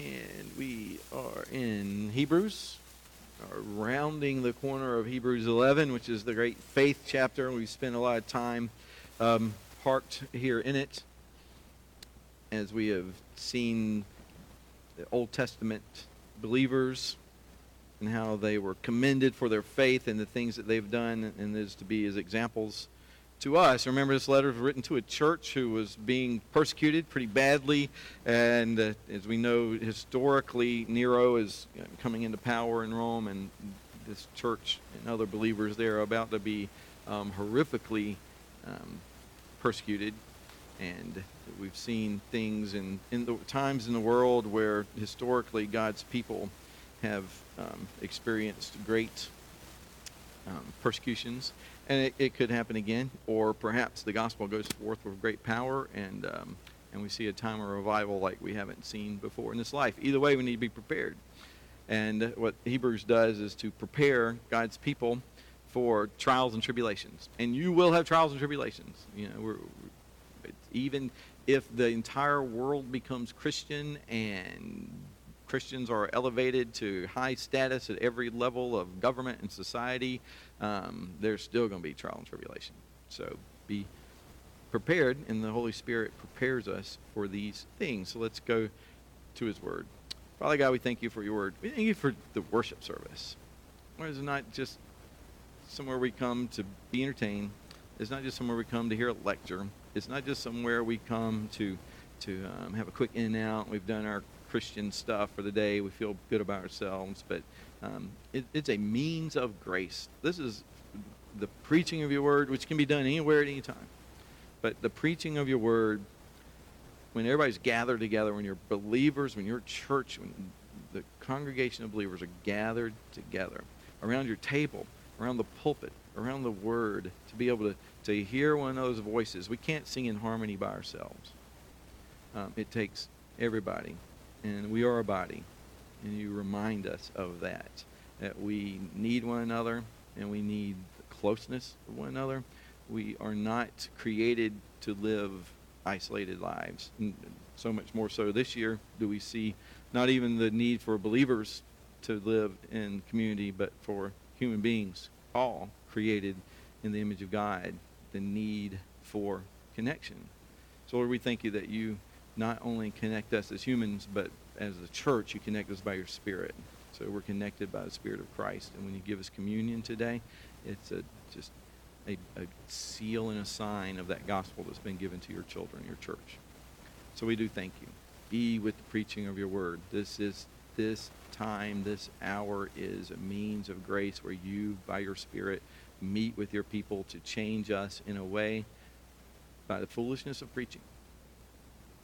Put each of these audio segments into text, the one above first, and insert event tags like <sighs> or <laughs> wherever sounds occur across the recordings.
and we are in Hebrews, are rounding the corner of Hebrews 11, which is the great faith chapter. We've spent a lot of time um, parked here in it as we have seen the Old Testament believers and how they were commended for their faith and the things that they've done, and is to be as examples to us. Remember, this letter was written to a church who was being persecuted pretty badly, and uh, as we know, historically, Nero is coming into power in Rome, and this church and other believers there are about to be um, horrifically um, persecuted. And we've seen things in, in the times in the world where historically God's people have um, experienced great um, persecutions and it, it, could happen again, or perhaps the gospel goes forth with great power, and um, and we see a time of revival like we haven't seen before in this life. Either way, we need to be prepared. And what Hebrews does is to prepare God's people for trials and tribulations. And you will have trials and tribulations. You know, even if the entire world becomes Christian and Christians are elevated to high status at every level of government and society, um, there's still going to be trial and tribulation. So be prepared, and the Holy Spirit prepares us for these things. So let's go to His Word. Father God, we thank you for your Word. We thank you for the worship service. Where it's not just somewhere we come to be entertained. It's not just somewhere we come to hear a lecture. It's not just somewhere we come to to um, have a quick in and out. We've done our Christian stuff for the day. We feel good about ourselves, but um, it, it's a means of grace. This is the preaching of your word, which can be done anywhere at any time. But the preaching of your word, when everybody's gathered together, when you're believers, when your church, when the congregation of believers are gathered together around your table, around the pulpit, around the word, to be able to, to hear one another's voices. We can't sing in harmony by ourselves. Um, it takes everybody and we are a body. And you remind us of that, that we need one another and we need closeness of one another. We are not created to live isolated lives. And so much more so this year do we see not even the need for believers to live in community, but for human beings, all created in the image of God, the need for connection. So, Lord, we thank you that you not only connect us as humans, but as a church, you connect us by your Spirit. So we're connected by the Spirit of Christ. And when you give us communion today, it's a, just a, a seal and a sign of that gospel that's been given to your children, your church. So we do thank you. Be with the preaching of your word. This is this time, this hour is a means of grace where you, by your Spirit, meet with your people to change us in a way by the foolishness of preaching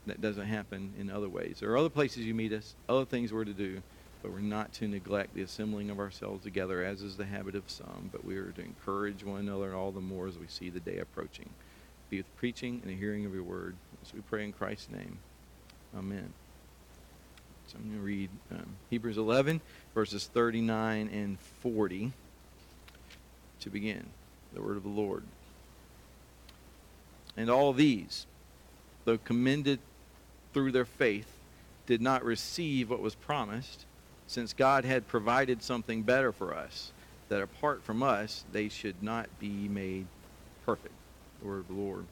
that doesn't happen in other ways. There are other places you meet us, other things we're to do, but we're not to neglect the assembling of ourselves together, as is the habit of some, but we are to encourage one another all the more as we see the day approaching. Be with preaching and the hearing of your word. As we pray in Christ's name. Amen. So I'm going to read um, Hebrews 11, verses 39 and 40 to begin. The word of the Lord. And all these, though commended through their faith, did not receive what was promised, since God had provided something better for us, that apart from us, they should not be made perfect. The word of the Lord.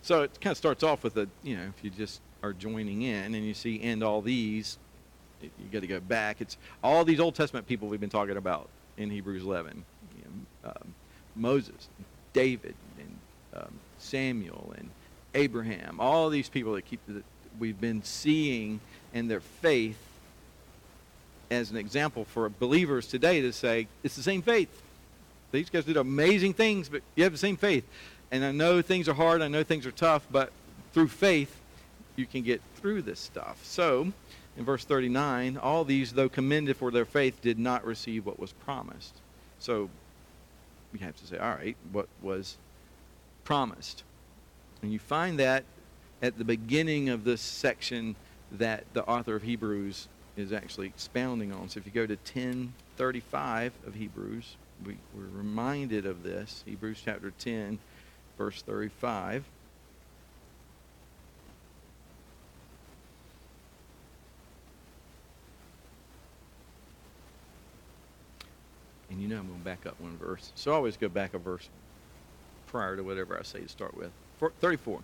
So it kind of starts off with a, you know, if you just are joining in and you see, and all these, you got to go back. It's all these Old Testament people we've been talking about in Hebrews 11. You know, um, Moses, David, and um, Samuel, and Abraham, all these people that keep the, we've been seeing in their faith as an example for believers today to say it's the same faith. These guys did amazing things, but you have the same faith. And I know things are hard, I know things are tough, but through faith, you can get through this stuff. So, in verse 39, all these, though commended for their faith, did not receive what was promised. So, we have to say, all right, what was promised? And you find that at the beginning of this section that the author of Hebrews is actually expounding on. So if you go to 1035 of Hebrews, we, we're reminded of this. Hebrews chapter 10, verse 35. And you know I'm going to back up one verse. So I always go back a verse prior to whatever I say to start with. 34.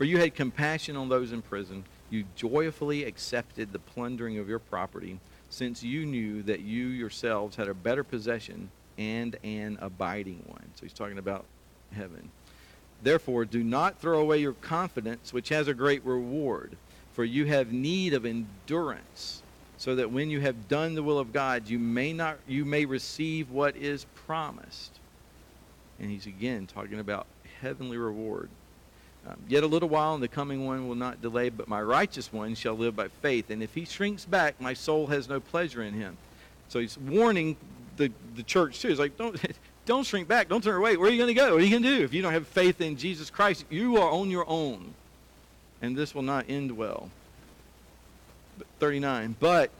For you had compassion on those in prison. You joyfully accepted the plundering of your property, since you knew that you yourselves had a better possession and an abiding one. So he's talking about heaven. Therefore, do not throw away your confidence, which has a great reward, for you have need of endurance, so that when you have done the will of God, you may not you may receive what is promised. And he's again talking about heavenly reward. Um, Yet a little while, and the coming one will not delay, but my righteous one shall live by faith. And if he shrinks back, my soul has no pleasure in him. So he's warning the, the church too. He's like, don't <laughs> don't shrink back. Don't turn away. Where are you going to go? What are you going to do? If you don't have faith in Jesus Christ, you are on your own. And this will not end well. 39. But,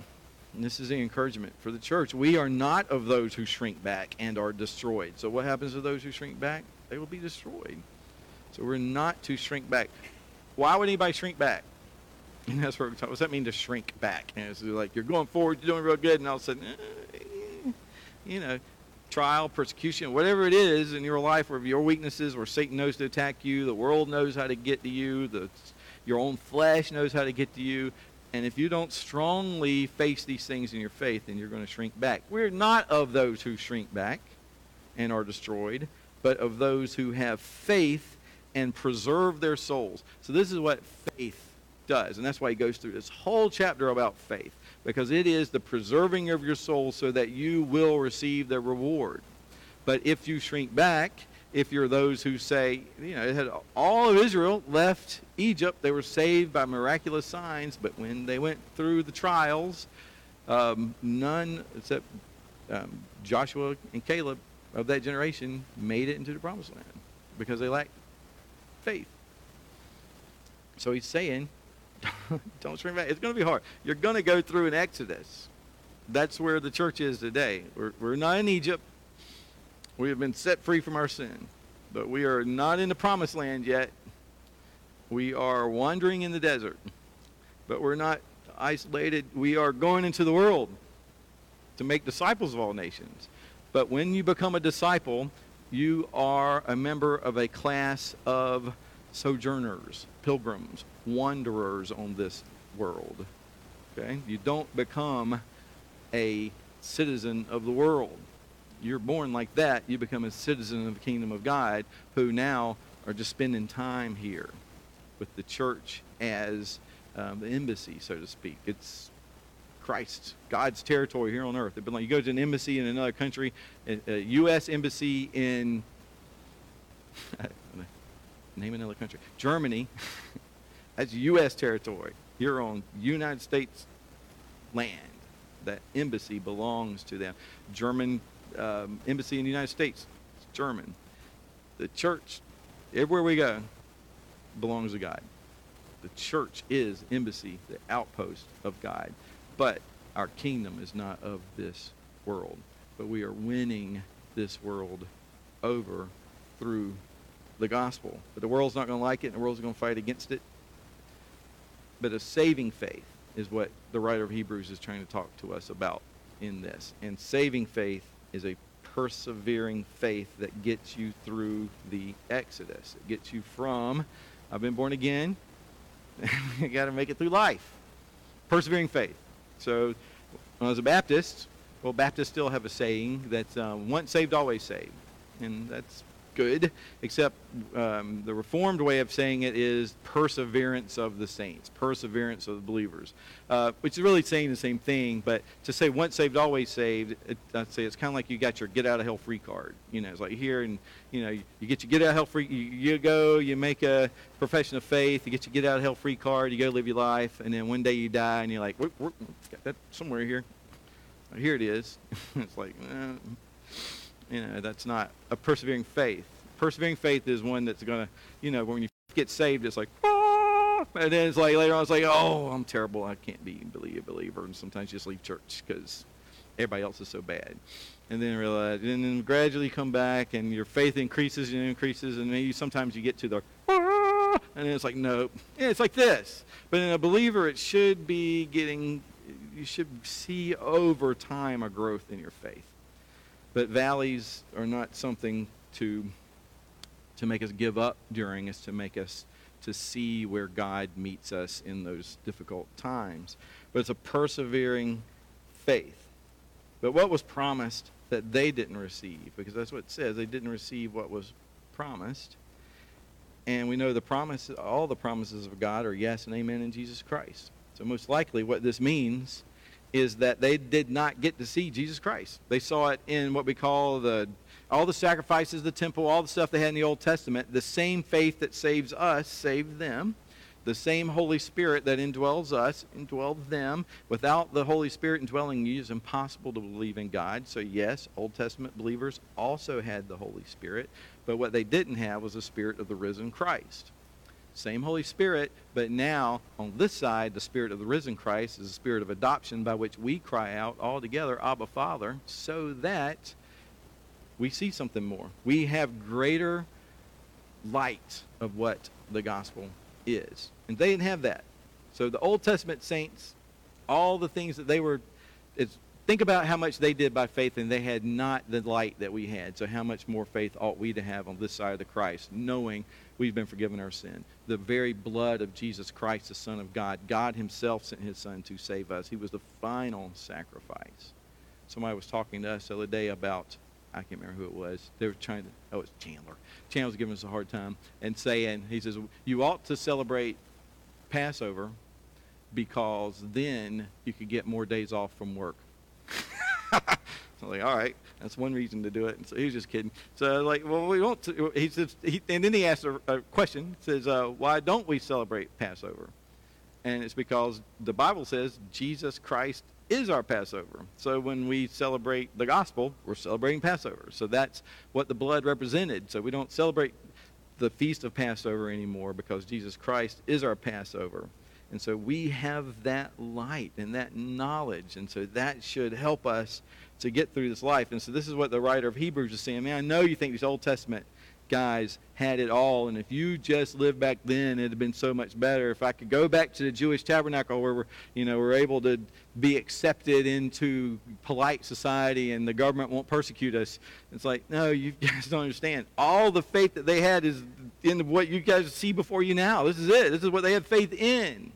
this is the encouragement for the church, we are not of those who shrink back and are destroyed. So, what happens to those who shrink back? They will be destroyed. So, we're not to shrink back. Why would anybody shrink back? And <laughs> that's what, we're talking. what does that mean to shrink back? And it's like you're going forward, you're doing real good, and all of a sudden, eh, you know, trial, persecution, whatever it is in your life, where your weaknesses, where Satan knows to attack you, the world knows how to get to you, the, your own flesh knows how to get to you. And if you don't strongly face these things in your faith, then you're going to shrink back. We're not of those who shrink back and are destroyed, but of those who have faith and preserve their souls. So this is what faith does. And that's why he goes through this whole chapter about faith because it is the preserving of your soul so that you will receive the reward. But if you shrink back, if you're those who say, you know, had all of Israel left Egypt, they were saved by miraculous signs, but when they went through the trials, um, none except um, Joshua and Caleb of that generation made it into the promised land because they lacked faith. So he's saying, <laughs> don't shrink back. It's going to be hard. You're going to go through an exodus. That's where the church is today. We're, we're not in Egypt. We have been set free from our sin. But we are not in the promised land yet. We are wandering in the desert. But we're not isolated. We are going into the world to make disciples of all nations. But when you become a disciple, you are a member of a class of sojourners, pilgrims, wanderers on this world. Okay? You don't become a citizen of the world. You're born like that. You become a citizen of the kingdom of God who now are just spending time here with the church as um, the embassy, so to speak. It's Christ, God's territory here on earth. It's been like you go to an embassy in another country, a, a U.S. embassy in <laughs> name another country, Germany. <laughs> That's U.S. territory. You're on United States land. That embassy belongs to them. German um, embassy in the United States, it's German. The church, everywhere we go, belongs to God. The church is embassy, the outpost of God. But our kingdom is not of this world. But we are winning this world over through the gospel. But the world's not going to like it, and the world's going to fight against it. But a saving faith is what the writer of Hebrews is trying to talk to us about in this. And saving faith is a persevering faith that gets you through the Exodus. It gets you from, I've been born again, you got to make it through life. Persevering faith. So when I was a Baptist, well, Baptists still have a saying that um, once saved, always saved. And that's good, except um, the Reformed way of saying it is perseverance of the saints, perseverance of the believers, uh, which is really saying the same thing. But to say once saved, always saved, it, I'd say it's kind of like you got your get out of hell free card. You know, it's like here and you know you get your get out of hell free. You, you go, you make a profession of faith, you get your get out of hell free card, you go live your life, and then one day you die, and you're like, we're, we're, got that somewhere here. Here it is. <laughs> it's like. Uh, you know, that's not a persevering faith. Persevering faith is one that's going to, you know, when you get saved, it's like, ah! and then it's like later on, it's like, oh, I'm terrible. I can't be a believer. And sometimes you just leave church because everybody else is so bad. And then realize, and then gradually come back, and your faith increases and increases, and maybe sometimes you get to the, ah! and then it's like, nope. Yeah, it's like this. But in a believer, it should be getting, you should see over time a growth in your faith But valleys are not something to, to make us give up during, it's to make us to see where God meets us in those difficult times. But it's a persevering faith. But what was promised that they didn't receive? Because that's what it says. They didn't receive what was promised. And we know the promise, all the promises of God are yes and amen in Jesus Christ. So most likely what this means is that they did not get to see Jesus Christ. They saw it in what we call the all the sacrifices, the temple, all the stuff they had in the Old Testament. The same faith that saves us saved them. The same Holy Spirit that indwells us indwelled them. Without the Holy Spirit indwelling you, it's impossible to believe in God. So, yes, Old Testament believers also had the Holy Spirit, but what they didn't have was the Spirit of the risen Christ. Same Holy Spirit, but now on this side, the Spirit of the risen Christ is the Spirit of adoption by which we cry out all together, Abba Father, so that we see something more. We have greater light of what the gospel is. And they didn't have that. So the Old Testament saints, all the things that they were, it's, think about how much they did by faith, and they had not the light that we had. So how much more faith ought we to have on this side of the Christ, knowing we've been forgiven our sin? The very blood of Jesus Christ, the Son of God. God himself sent his Son to save us. He was the final sacrifice. Somebody was talking to us the other day about I can't remember who it was. They were trying to, oh, it's Chandler. Chandler was giving us a hard time and saying, he says, you ought to celebrate Passover because then you could get more days off from work. <laughs> Like, all right, that's one reason to do it. And so he was just kidding. So like, well, we want to. He says, he, and then he asked a, a question. Says, uh, why don't we celebrate Passover? And it's because the Bible says Jesus Christ is our Passover. So when we celebrate the gospel, we're celebrating Passover. So that's what the blood represented. So we don't celebrate the feast of Passover anymore because Jesus Christ is our Passover. And so we have that light and that knowledge. And so that should help us to get through this life. And so this is what the writer of Hebrews is saying. Man, I know you think these Old Testament guys had it all. And if you just lived back then, it'd have been so much better. If I could go back to the Jewish tabernacle where we're, you know, we're able to be accepted into polite society and the government won't persecute us. It's like, no, you <laughs> guys don't understand. All the faith that they had is in what you guys see before you now. This is it. This is what they have faith in.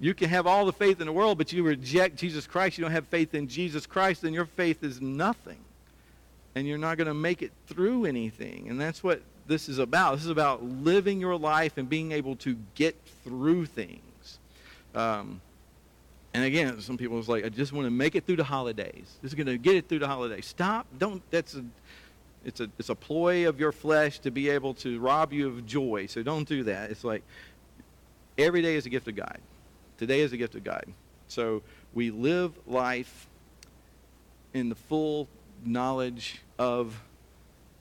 You can have all the faith in the world, but you reject Jesus Christ. You don't have faith in Jesus Christ, then your faith is nothing and you're not going to make it through anything. And that's what this is about. This is about living your life and being able to get through things. Um, and again, some people is like, I just want to make it through the holidays. Just going to get it through the holidays. Stop. Don't. That's a. It's a. It's a ploy of your flesh to be able to rob you of joy. So don't do that. It's like every day is a gift of God. Today is a gift of God. So we live life in the full knowledge of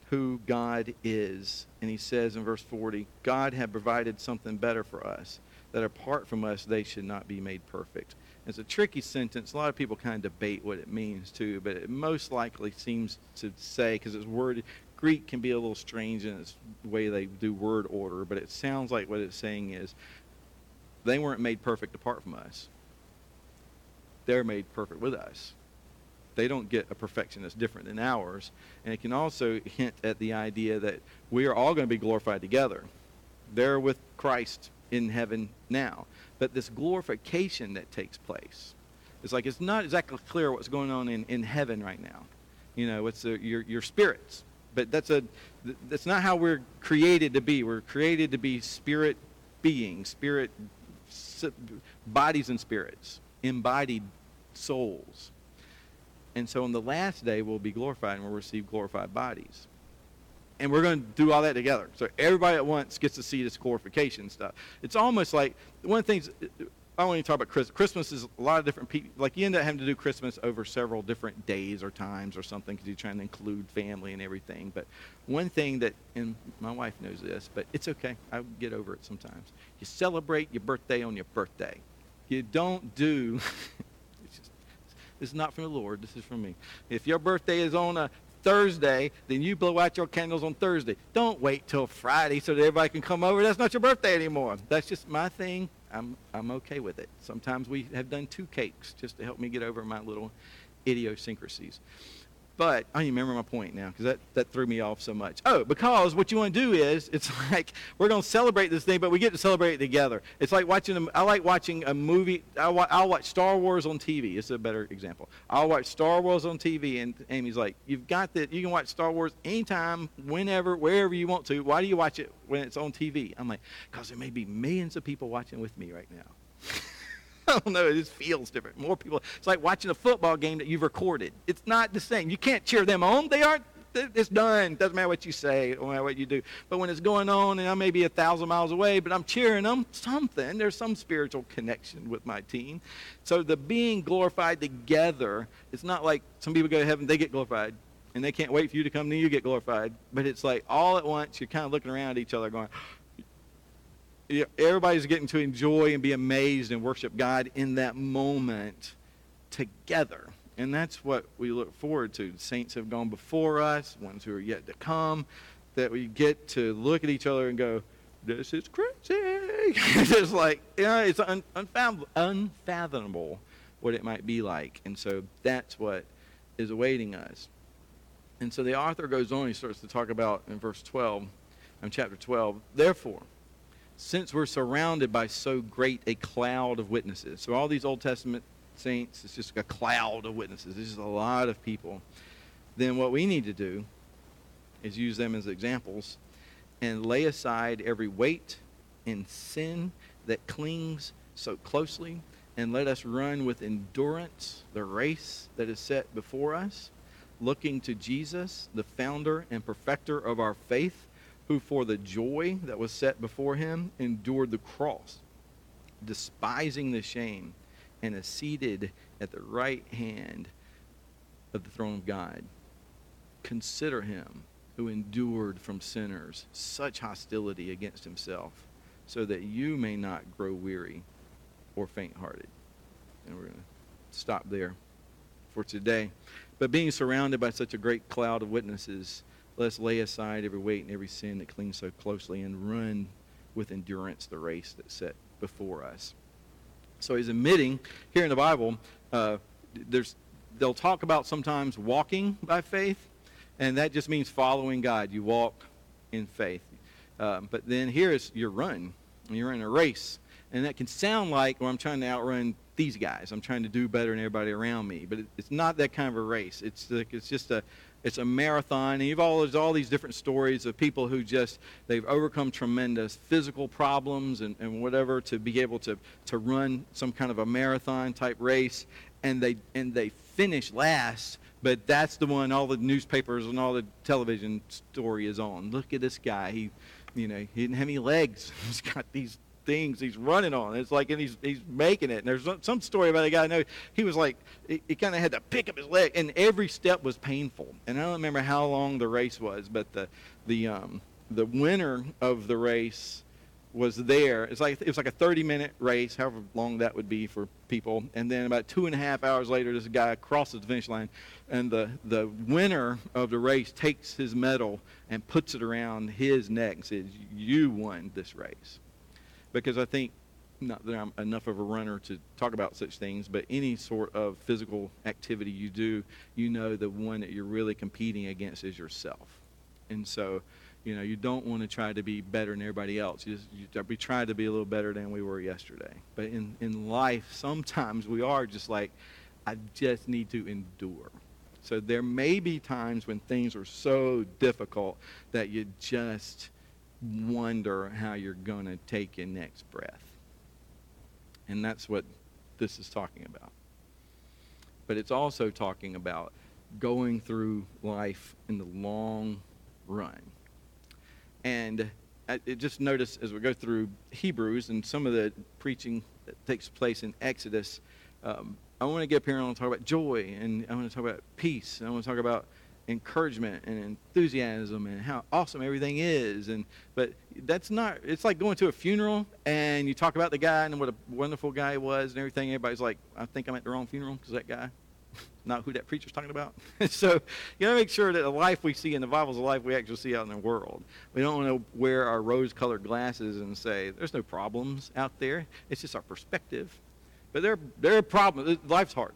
who God is. And he says in verse 40, God had provided something better for us, that apart from us, they should not be made perfect. It's a tricky sentence. A lot of people kind of debate what it means too, but it most likely seems to say, because it's worded, Greek can be a little strange in its way they do word order, but it sounds like what it's saying is they weren't made perfect apart from us. They're made perfect with us they don't get a perfection that's different than ours. And it can also hint at the idea that we are all going to be glorified together. They're with Christ in heaven now. But this glorification that takes place, it's like it's not exactly clear what's going on in, in heaven right now. You know, it's a, your, your spirits. But that's, a, that's not how we're created to be. We're created to be spirit beings, spirit bodies and spirits, embodied souls. And so on the last day, we'll be glorified and we'll receive glorified bodies. And we're going to do all that together. So everybody at once gets to see this glorification stuff. It's almost like one of the things, I don't want to talk about Christmas. Christmas is a lot of different people. Like you end up having to do Christmas over several different days or times or something because you're trying to include family and everything. But one thing that, and my wife knows this, but it's okay. I get over it sometimes. You celebrate your birthday on your birthday. You don't do <laughs> This is not from the Lord. This is from me. If your birthday is on a Thursday, then you blow out your candles on Thursday. Don't wait till Friday so that everybody can come over. That's not your birthday anymore. That's just my thing. I'm, I'm okay with it. Sometimes we have done two cakes just to help me get over my little idiosyncrasies. But I remember my point now because that, that threw me off so much. Oh, because what you want to do is, <laughs> it's like we're going to celebrate this thing, but we get to celebrate it together. It's like watching, a, I like watching a movie. I'll, I'll watch Star Wars on TV. It's a better example. I'll watch Star Wars on TV, and Amy's like, you've got that. You can watch Star Wars anytime, whenever, wherever you want to. Why do you watch it when it's on TV? I'm like, because there may be millions of people watching with me right now. <laughs> <laughs> I don't know. It just feels different. More people. It's like watching a football game that you've recorded. It's not the same. You can't cheer them on. They aren't. It's done. Doesn't matter what you say or what you do. But when it's going on, and I may be a thousand miles away, but I'm cheering them, something. There's some spiritual connection with my team. So the being glorified together. It's not like some people go to heaven, they get glorified, and they can't wait for you to come, then you get glorified. But it's like all at once, you're kind of looking around at each other, going, everybody's getting to enjoy and be amazed and worship God in that moment together. And that's what we look forward to. Saints have gone before us, ones who are yet to come, that we get to look at each other and go, this is crazy. <laughs> it's like, you know, it's un- unfathomable what it might be like. And so that's what is awaiting us. And so the author goes on, he starts to talk about in verse 12, in chapter 12, therefore, since we're surrounded by so great a cloud of witnesses. So all these Old Testament saints, it's just a cloud of witnesses. It's just a lot of people. Then what we need to do is use them as examples and lay aside every weight and sin that clings so closely and let us run with endurance the race that is set before us, looking to Jesus, the founder and perfecter of our faith who for the joy that was set before him endured the cross, despising the shame, and is seated at the right hand of the throne of God. Consider him who endured from sinners such hostility against himself, so that you may not grow weary or faint hearted. And we're going to stop there for today. But being surrounded by such a great cloud of witnesses, Let's lay aside every weight and every sin that clings so closely and run with endurance the race that's set before us. So he's admitting here in the Bible, uh, there's they'll talk about sometimes walking by faith, and that just means following God. You walk in faith. Um, but then here is your run. You're in a race. And that can sound like, well, I'm trying to outrun these guys. I'm trying to do better than everybody around me. But it, it's not that kind of a race. It's, like, it's just a, it's a marathon. And you've all, there's all these different stories of people who just, they've overcome tremendous physical problems and, and whatever to be able to, to run some kind of a marathon type race. And they, and they finish last, but that's the one all the newspapers and all the television story is on. Look at this guy. He, you know, he didn't have any legs. <laughs> He's got these things he's running on. It's like, and he's he's making it. And there's some story about a guy I know. He was like, he, he kind of had to pick up his leg, and every step was painful. And I don't remember how long the race was, but the the um, the winner of the race was there. It's like it was like a 30 minute race, however long that would be for people. And then about two and a half hours later, this guy crosses the finish line, and the the winner of the race takes his medal and puts it around his neck and says, "You won this race." Because I think not that I'm enough of a runner to talk about such things, but any sort of physical activity you do, you know the one that you're really competing against is yourself. And so, you know, you don't want to try to be better than everybody else. You, just, you we try to be a little better than we were yesterday. But in, in life, <laughs> sometimes we are just like, I just need to endure. So there may be times when things are so difficult that you just wonder how you're going to take your next breath. And that's what this is talking about. But it's also talking about going through life in the long run. And I just notice as we go through Hebrews and some of the preaching that takes place in Exodus, um, I want to get up here and I want to talk about joy, and I want to talk about peace, and I want to talk about encouragement and enthusiasm and how awesome everything is. And but that's not it's like going to a funeral and you talk about the guy and what a wonderful guy he was and everything. Everybody's like i think i'm at the wrong funeral because that guy <laughs> not who that preacher's talking about. <laughs> So you got to make sure that the life we see in the bible is the life we actually see out in the world. We don't want to wear our rose colored glasses and say there's no problems out there. It's just our perspective. But there, there are problems. Life's hard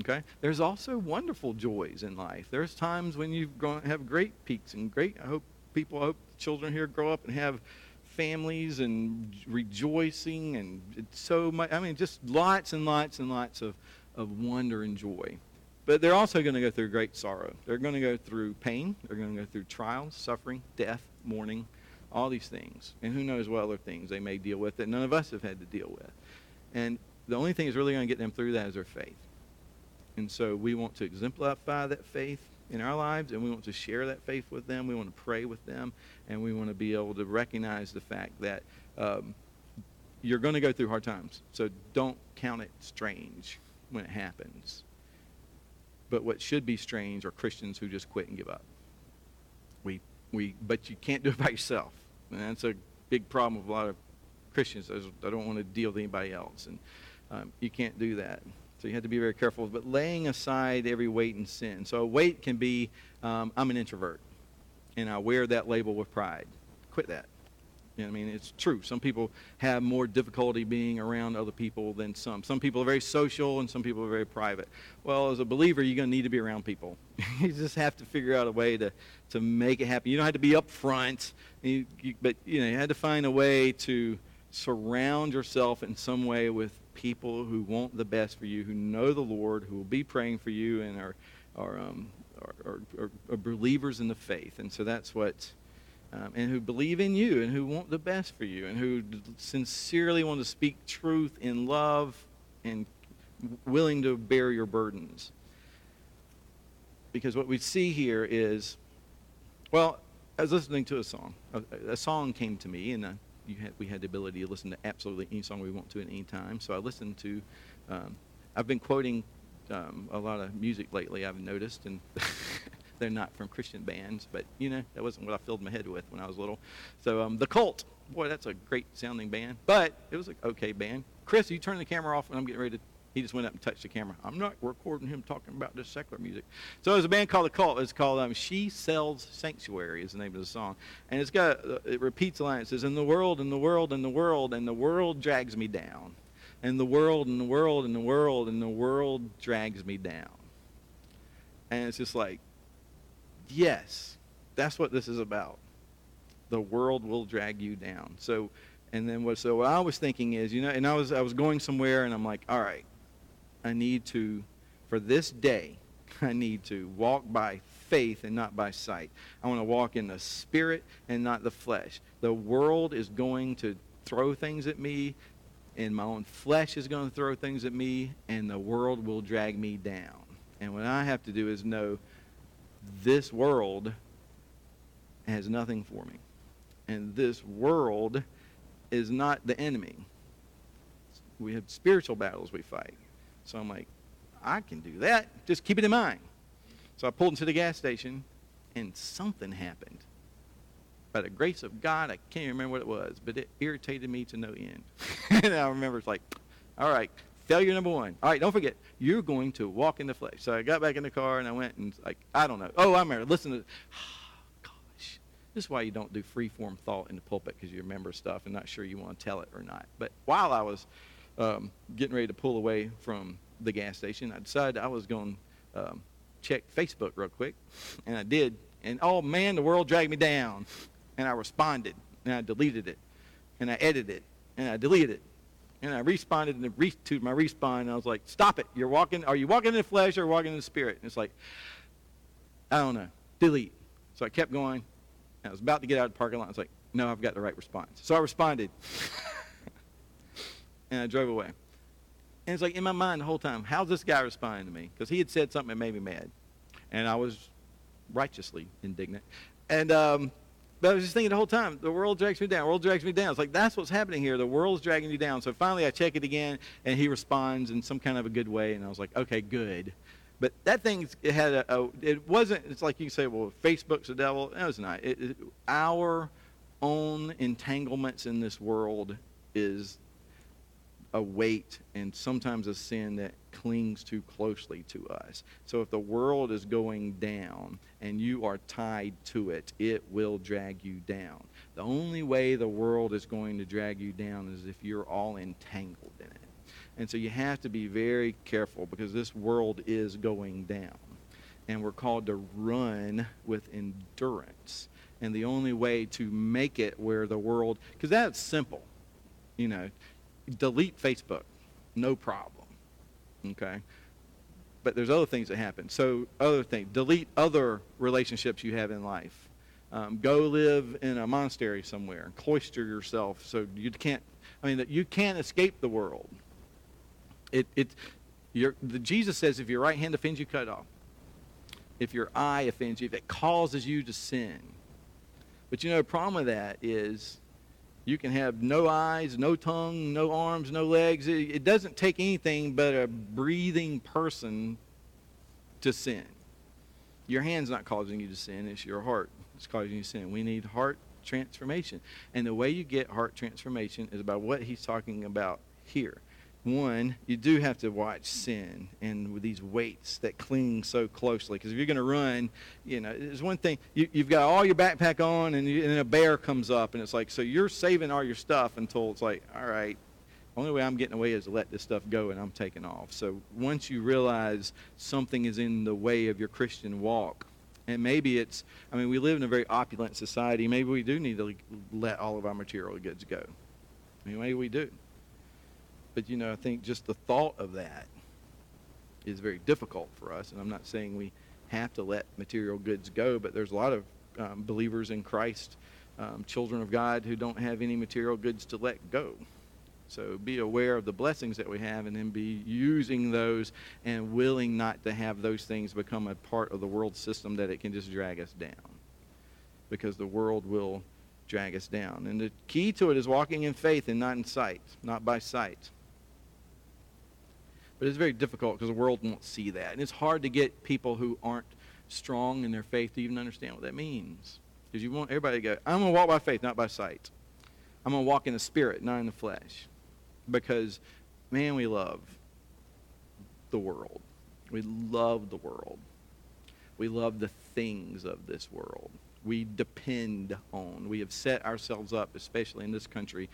Okay? There's also wonderful joys in life. There's times when you have great peaks and great, I hope people, I hope children here grow up and have families and rejoicing and so much, I mean, just lots and lots and lots of, of wonder and joy. But they're also going to go through great sorrow. They're going to go through pain. They're going to go through trials, suffering, death, mourning, all these things. And who knows what other things they may deal with that none of us have had to deal with. And the only thing that's really going to get them through that is their faith. And so we want to exemplify that faith in our lives, and we want to share that faith with them. We want to pray with them, and we want to be able to recognize the fact that um, you're going to go through hard times. So don't count it strange when it happens. But what should be strange are Christians who just quit and give up. We, we, but you can't do it by yourself. And that's a big problem with a lot of Christians. I don't want to deal with anybody else. And um, you can't do that. So you have to be very careful. But laying aside every weight and sin. So a weight can be, um, I'm an introvert, and I wear that label with pride. Quit that. You know I mean, it's true. Some people have more difficulty being around other people than some. Some people are very social, and some people are very private. Well, as a believer, you're going to need to be around people. <laughs> you just have to figure out a way to, to make it happen. You don't have to be up front, you, you, but you know, you had to find a way to surround yourself in some way with people who want the best for you, who know the Lord, who will be praying for you, and are are, um, are, are, are believers in the faith. And so that's what, um, and who believe in you, and who want the best for you, and who sincerely want to speak truth in love, and willing to bear your burdens. Because what we see here is, well, I was listening to a song. A, a song came to me, and. I, had, we had the ability to listen to absolutely any song we want to at any time. So I listened to, um, I've been quoting um, a lot of music lately, I've noticed, and <laughs> they're not from Christian bands, but you know, that wasn't what I filled my head with when I was little. So um, The Cult, boy, that's a great sounding band, but it was an okay band. Chris, you turn the camera off when I'm getting ready to he just went up and touched the camera. I'm not recording him talking about this secular music. So there's a band called The Cult. It's called um, She Sells Sanctuary is the name of the song. And it's got, uh, it repeats the line. It says, in the world, in the world, in the world, and the world drags me down. And the world, and the world, and the world, and the world drags me down. And it's just like, yes, that's what this is about. The world will drag you down. So, and then what, so what I was thinking is, you know, and I was, I was going somewhere and I'm like, all right, I need to, for this day, <laughs> I need to walk by faith and not by sight. I want to walk in the spirit and not the flesh. The world is going to throw things at me, and my own flesh is going to throw things at me, and the world will drag me down. And what I have to do is know this world has nothing for me. And this world is not the enemy. We have spiritual battles we fight. So I'm like, I can do that. Just keep it in mind. So I pulled into the gas station, and something happened. By the grace of God, I can't remember what it was, but it irritated me to no end. <laughs> and I remember it's like, all right, failure number one. All right, don't forget, you're going to walk in the flesh. So I got back in the car and I went and like, I don't know. Oh, I remember. Listen to, <sighs> gosh, this is why you don't do free form thought in the pulpit because you remember stuff and not sure you want to tell it or not. But while I was um, getting ready to pull away from the gas station, I decided I was going to um, check Facebook real quick, and I did. And oh man, the world dragged me down, and I responded, and I deleted it, and I edited it, and I deleted it, and I responded and re- to my respawn, and I was like, "Stop it! You're walking. Are you walking in the flesh or walking in the spirit?" And it's like, I don't know. Delete. So I kept going. I was about to get out of the parking lot. I was like, "No, I've got the right response." So I responded. <laughs> and I drove away. And it's like in my mind the whole time, how's this guy responding to me? Because he had said something that made me mad. And I was righteously indignant. And um, but I was just thinking the whole time, the world drags me down. The world drags me down. It's like that's what's happening here. The world's dragging you down. So finally I check it again and he responds in some kind of a good way and I was like, okay, good. But that thing it had a, a it wasn't it's like you say, well, Facebook's the devil. No, it's not. It, it, our own entanglements in this world is a weight and sometimes a sin that clings too closely to us. So if the world is going down and you are tied to it, it will drag you down. The only way the world is going to drag you down is if you're all entangled in it. And so you have to be very careful because this world is going down. And we're called to run with endurance. And the only way to make it where the world, because that's simple. You know, delete Facebook, no problem. Okay? But there's other things that happen. So, other things, delete other relationships you have in life. Um, go live in a monastery somewhere, cloister yourself so you can't, I mean, that you can't escape the world. It, it, your, the, Jesus says if your right hand offends you, cut off. If your eye offends you, if it causes you to sin. But you know, the problem with that is you can have no eyes, no tongue, no arms, no legs. It, it doesn't take anything but a breathing person to sin. Your hand's not causing you to sin, it's your heart that's causing you to sin. We need heart transformation. And the way you get heart transformation is about what he's talking about here one, you do have to watch sin and with these weights that cling so closely. Because if you're going to run, you know, there's one thing, you, have got all your backpack on and, you, and a bear comes up and it's like, so you're saving all your stuff until it's like, all right, only way I'm getting away is to let this stuff go and I'm taking off. So once you realize something is in the way of your Christian walk, and maybe it's, I mean, we live in a very opulent society. Maybe we do need to let all of our material goods go. I mean, maybe we do. But, you know, I think just the thought of that is very difficult for us. And I'm not saying we have to let material goods go, but there's a lot of um, believers in Christ, um, children of God, who don't have any material goods to let go. So be aware of the blessings that we have and then be using those and willing not to have those things become a part of the world system that it can just drag us down. Because the world will drag us down. And the key to it is walking in faith and not in sight, not by sight. But it's very difficult because the world won't see that. And it's hard to get people who aren't strong in their faith to even understand what that means. Because you want everybody to go, I'm going to walk by faith, not by sight. I'm going to walk in the spirit, not in the flesh. Because, man, we love the world. We love the world. We love the things of this world. We depend on. We have set ourselves up, especially in this country,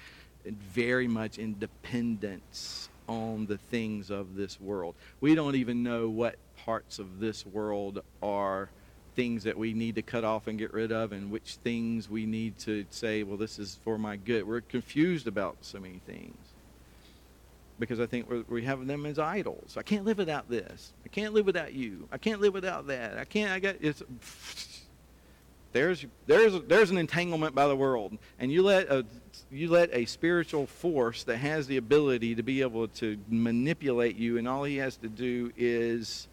very much in dependence on the things of this world. We don't even know what parts of this world are things that we need to cut off and get rid of and which things we need to say, well, this is for my good. We're confused about so many things because I think we have them as idols. I can't live without this. I can't live without you. I can't live without that. I can't. I got it's. There's there's there's an entanglement by the world, and you let a you let a spiritual force that has the ability to be able to manipulate you, and all he has to do is,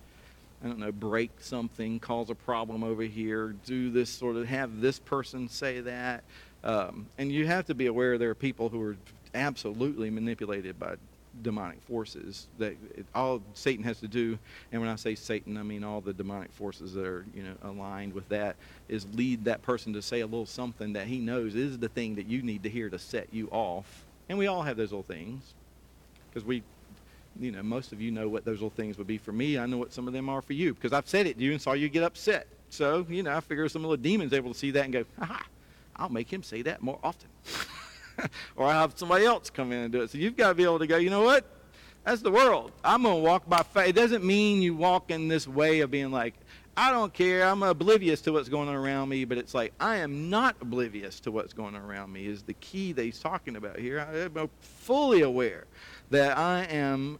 I don't know, break something, cause a problem over here, do this sort of, have this person say that. Um, and you have to be aware there are people who are absolutely manipulated by demonic forces that it, all Satan has to do, and when I say Satan, I mean all the demonic forces that are you know aligned with that, is lead that person to say a little something that he knows is the thing that you need to hear to set you off. And we all have those little things, because we, you know, most of you know what those little things would be for me. I know what some of them are for you, because I've said it to you and saw you get upset. So you know, I figure some the demons able to see that and go, ha, I'll make him say that more often. <laughs> <laughs> or I have somebody else come in and do it. So you've got to be able to go, you know what? That's the world. I'm going to walk by faith. It doesn't mean you walk in this way of being like, I don't care. I'm oblivious to what's going on around me, but it's like I am not oblivious to what's going on around me is the key that he's talking about here. I'm fully aware that I am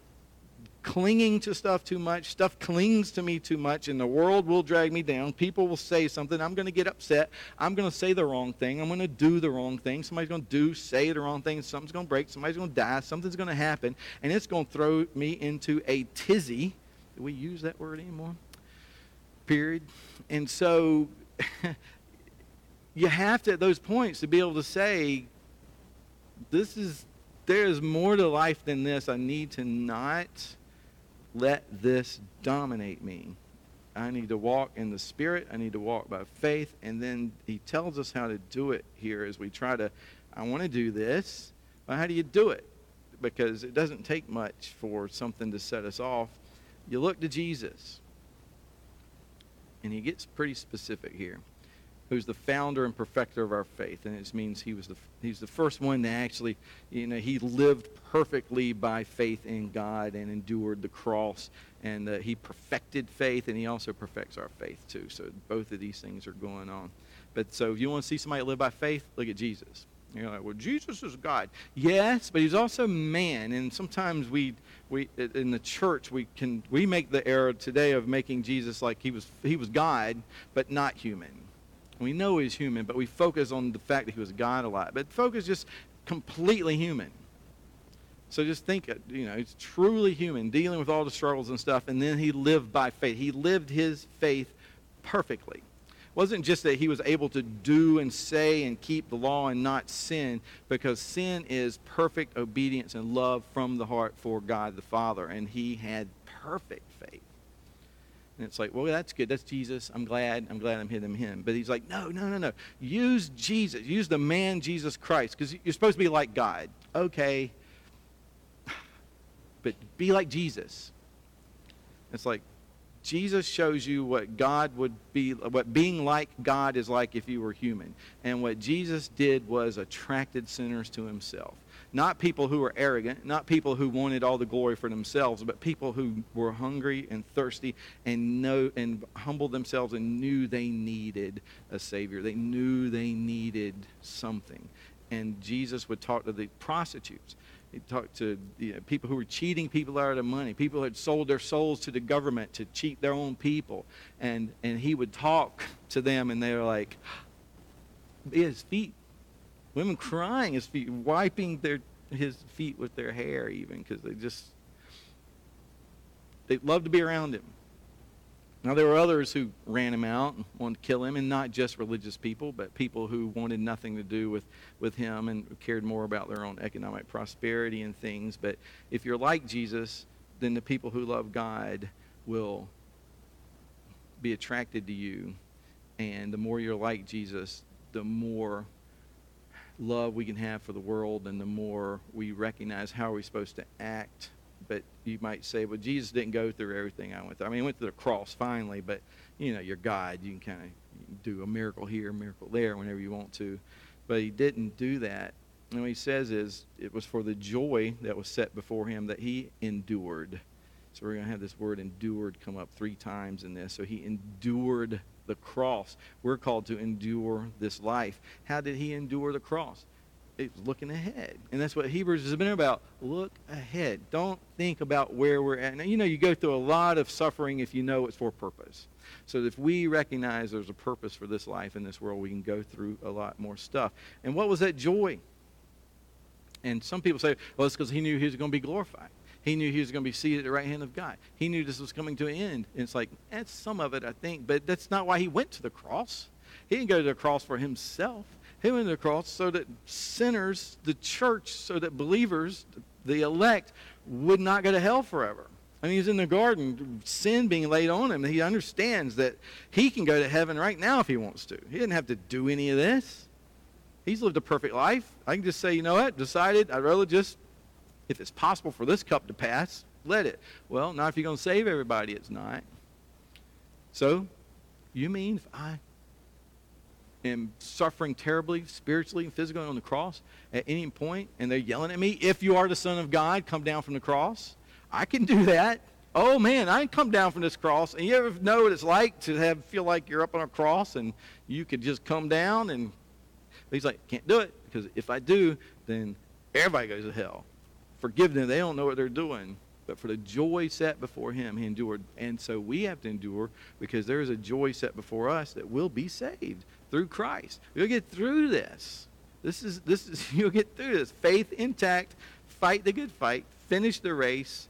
clinging to stuff too much. Stuff clings to me too much, and the world will drag me down. People will say something. I'm going to get upset. I'm going to say the wrong thing. I'm going to do the wrong thing. Somebody's going to do, say the wrong thing. Something's going to break. Somebody's going to die. Something's going to happen, and it's going to throw me into a tizzy. Do we use that word anymore? Period. And so <laughs> you have to, at those points, to be able to say, this is, there is more to life than this. I need to not let this dominate me. I need to walk in the Spirit. I need to walk by faith. And then he tells us how to do it here as we try to, I want to do this. but how do you do it? Because it doesn't take much for something to set us off. You look to Jesus. And he gets pretty specific here. Who's the founder and perfecter of our faith. And it means he was the, he's the first one to actually, you know, he lived perfectly by faith in God and endured the cross. And uh, he perfected faith, and he also perfects our faith, too. So both of these things are going on. But so if you want to see somebody live by faith, look at Jesus. You're like, well, Jesus is God. Yes, but he's also man. And sometimes we, we in the church, we can we make the error today of making Jesus like he was he was God, but not human. We know he's human, but we focus on the fact that he was God a lot. But focus just completely human. So just think, uh, you know, he's truly human, dealing with all the struggles and stuff, and then he lived by faith. He lived his faith perfectly. It wasn't just that he was able to do and say and keep the law and not sin, because sin is perfect obedience and love from the heart for God the Father, and he had perfect faith. And it's like, well, that's good. That's Jesus. I'm glad. I'm glad I'm hitting him. But he's like, no, no, no, no. Use Jesus. Use the man Jesus Christ because you're supposed to be like God. Okay. <sighs> But be like Jesus. It's like Jesus shows you what God would be, what being like God is like if you were human. And what Jesus did was attracted sinners to himself. Not people who were arrogant, not people who wanted all the glory for themselves, but people who were hungry and thirsty and know and humbled themselves and knew they needed a savior. They knew they needed something. And Jesus would talk to the prostitutes. He talked to you know, people who were cheating people out of money. People who had sold their souls to the government to cheat their own people. And, and he would talk to them, and they were like, <gasps> his feet Women crying his feet, wiping their his feet with their hair, even because they just they loved to be around him. Now there were others who ran him out and wanted to kill him, and not just religious people, but people who wanted nothing to do with, with him and cared more about their own economic prosperity and things. But if you're like Jesus, then the people who love God will be attracted to you. And the more you're like Jesus, the more love we can have for the world and the more we recognize how we're we supposed to act. But you might say well jesus didn't go through everything i went through. I mean he went through the cross finally but you know you're god. You can kind of do a miracle here a miracle there whenever you want to. But he didn't do that. And what he says is it was for the joy that was set before him that he endured. So we're going to have this word endured come up three times in this. So he endured the cross. We're called to endure this life. How did he endure the cross? It's looking ahead. And that's what Hebrews has been about. Look ahead. Don't think about where we're at. Now, you know, you go through a lot of suffering if you know it's for purpose. So if we recognize there's a purpose for this life in this world, we can go through a lot more stuff. And what was that joy? And some people say, well, it's because he knew he was going to be glorified. He knew he was going to be seated at the right hand of God. He knew this was coming to an end. And it's like, that's some of it, I think, but that's not why he went to the cross. He didn't go to the cross for himself. He went to the cross so that sinners, the church, so that believers, the elect, would not go to hell forever. I mean, he's in the garden, sin being laid on him. He understands that he can go to heaven right now if he wants to. He didn't have to do any of this. He's lived a perfect life. I can just say, you know what? Decided I'd rather just if it's possible for this cup to pass, let it. Well, not if you're going to save everybody, it's not. So, you mean if I am suffering terribly, spiritually and physically on the cross at any point, and they're yelling at me, if you are the Son of God, come down from the cross? I can do that. Oh man, I come down from this cross. And you ever know what it's like to have feel like you're up on a cross and you could just come down and he's like, can't do it because if I do, then everybody goes to hell forgive them. They don't know what they're doing. But for the joy set before him, he endured. And so we have to endure because there is a joy set before us that will be saved through Christ. We'll get through this. This is this is <laughs> you'll get through this. Faith intact, fight the good fight, finish the race,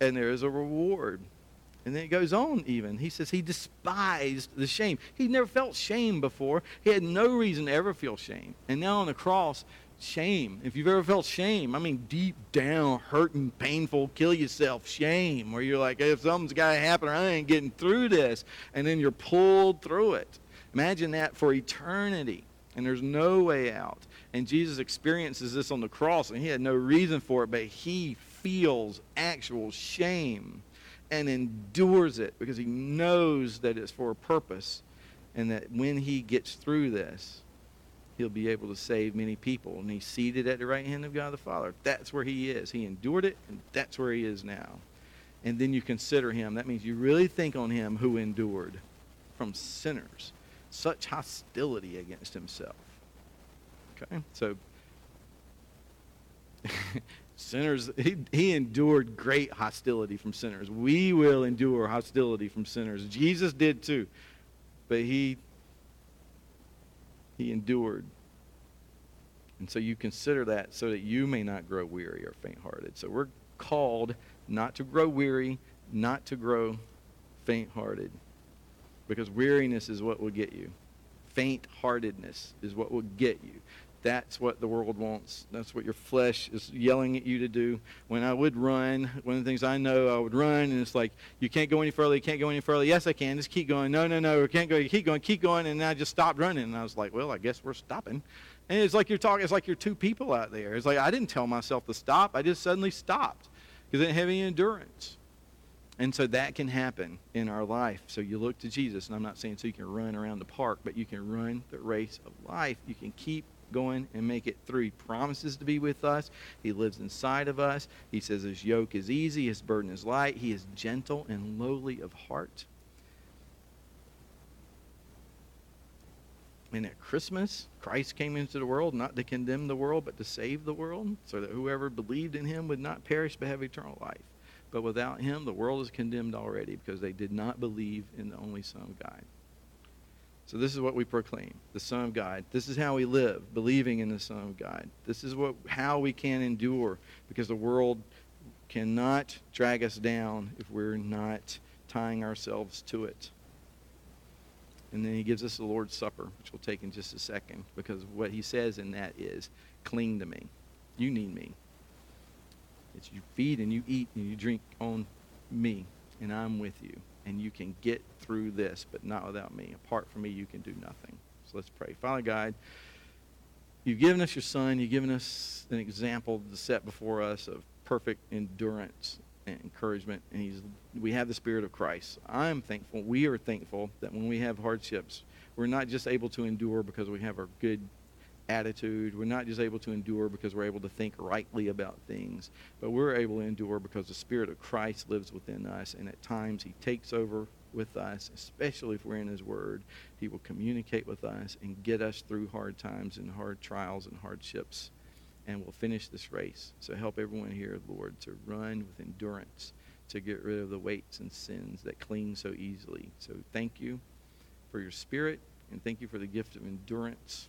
and there is a reward. And then it goes on even. He says he despised the shame. He never felt shame before. He had no reason to ever feel shame. And now on the cross, shame. If you've ever felt shame, I mean deep down, hurting, painful, kill yourself shame, where you're like, if something's got to happen I ain't getting through this, and then you're pulled through it. Imagine that for eternity, and there's no way out. And Jesus experiences this on the cross, and he had no reason for it, but he feels actual shame and endures it because he knows that it's for a purpose and that when he gets through this, he'll be able to save many people. And he's seated at the right hand of God the Father. That's where he is. He endured it, and that's where he is now. And then you consider him. That means you really think on him who endured from sinners such hostility against himself. Okay? So, <laughs> sinners, he, he endured great hostility from sinners. We will endure hostility from sinners. Jesus did too. But he he endured. And so you consider that so that you may not grow weary or faint hearted. So we're called not to grow weary, not to grow faint hearted. Because weariness is what will get you. Faint heartedness is what will get you. That's what the world wants. That's what your flesh is yelling at you to do. When I would run, one of the things I know, I would run, and it's like, you can't go any further, you can't go any further. Yes, I can. Just keep going. No, no, no, we can't go. You keep going, keep going. And I just stopped running. And I was like, well, I guess we're stopping. And it's like you're talking, it's like you're two people out there. It's like I didn't tell myself to stop. I just suddenly stopped because I didn't have any endurance. And so that can happen in our life. So you look to Jesus, and I'm not saying so you can run around the park, but you can run the race of life. You can keep going and make it through. He promises to be with us. He lives inside of us. He says his yoke is easy, his burden is light. He is gentle and lowly of heart. And at Christmas, Christ came into the world not to condemn the world, but to save the world, so that whoever believed in him would not perish but have eternal life. But without him, the world is condemned already because they did not believe in the only Son of God. So this is what we proclaim, the Son of God. This is how we live, believing in the Son of God. This is what how we can endure because the world cannot drag us down if we're not tying ourselves to it. And then he gives us the Lord's Supper, which we'll take in just a second, because what he says in that is, cling to me. You need me. It's you feed and you eat and you drink on me, and I'm with you and you can get through this, but not without me. Apart from me, you can do nothing. So let's pray. Father God, you've given us your Son. You've given us an example to set before us of perfect endurance and encouragement. And he's, we have the Spirit of Christ. I'm thankful. We are thankful that when we have hardships, we're not just able to endure because we have our good attitude. We're not just able to endure because we're able to think rightly about things, but we're able to endure because the Spirit of Christ lives within us, and at times He takes over with us, especially if we're in His Word. He will communicate with us and get us through hard times and hard trials and hardships, and we'll finish this race. So help everyone here, Lord, to run with endurance, to get rid of the weights and sins that cling so easily. So thank you for your Spirit, and thank you for the gift of endurance.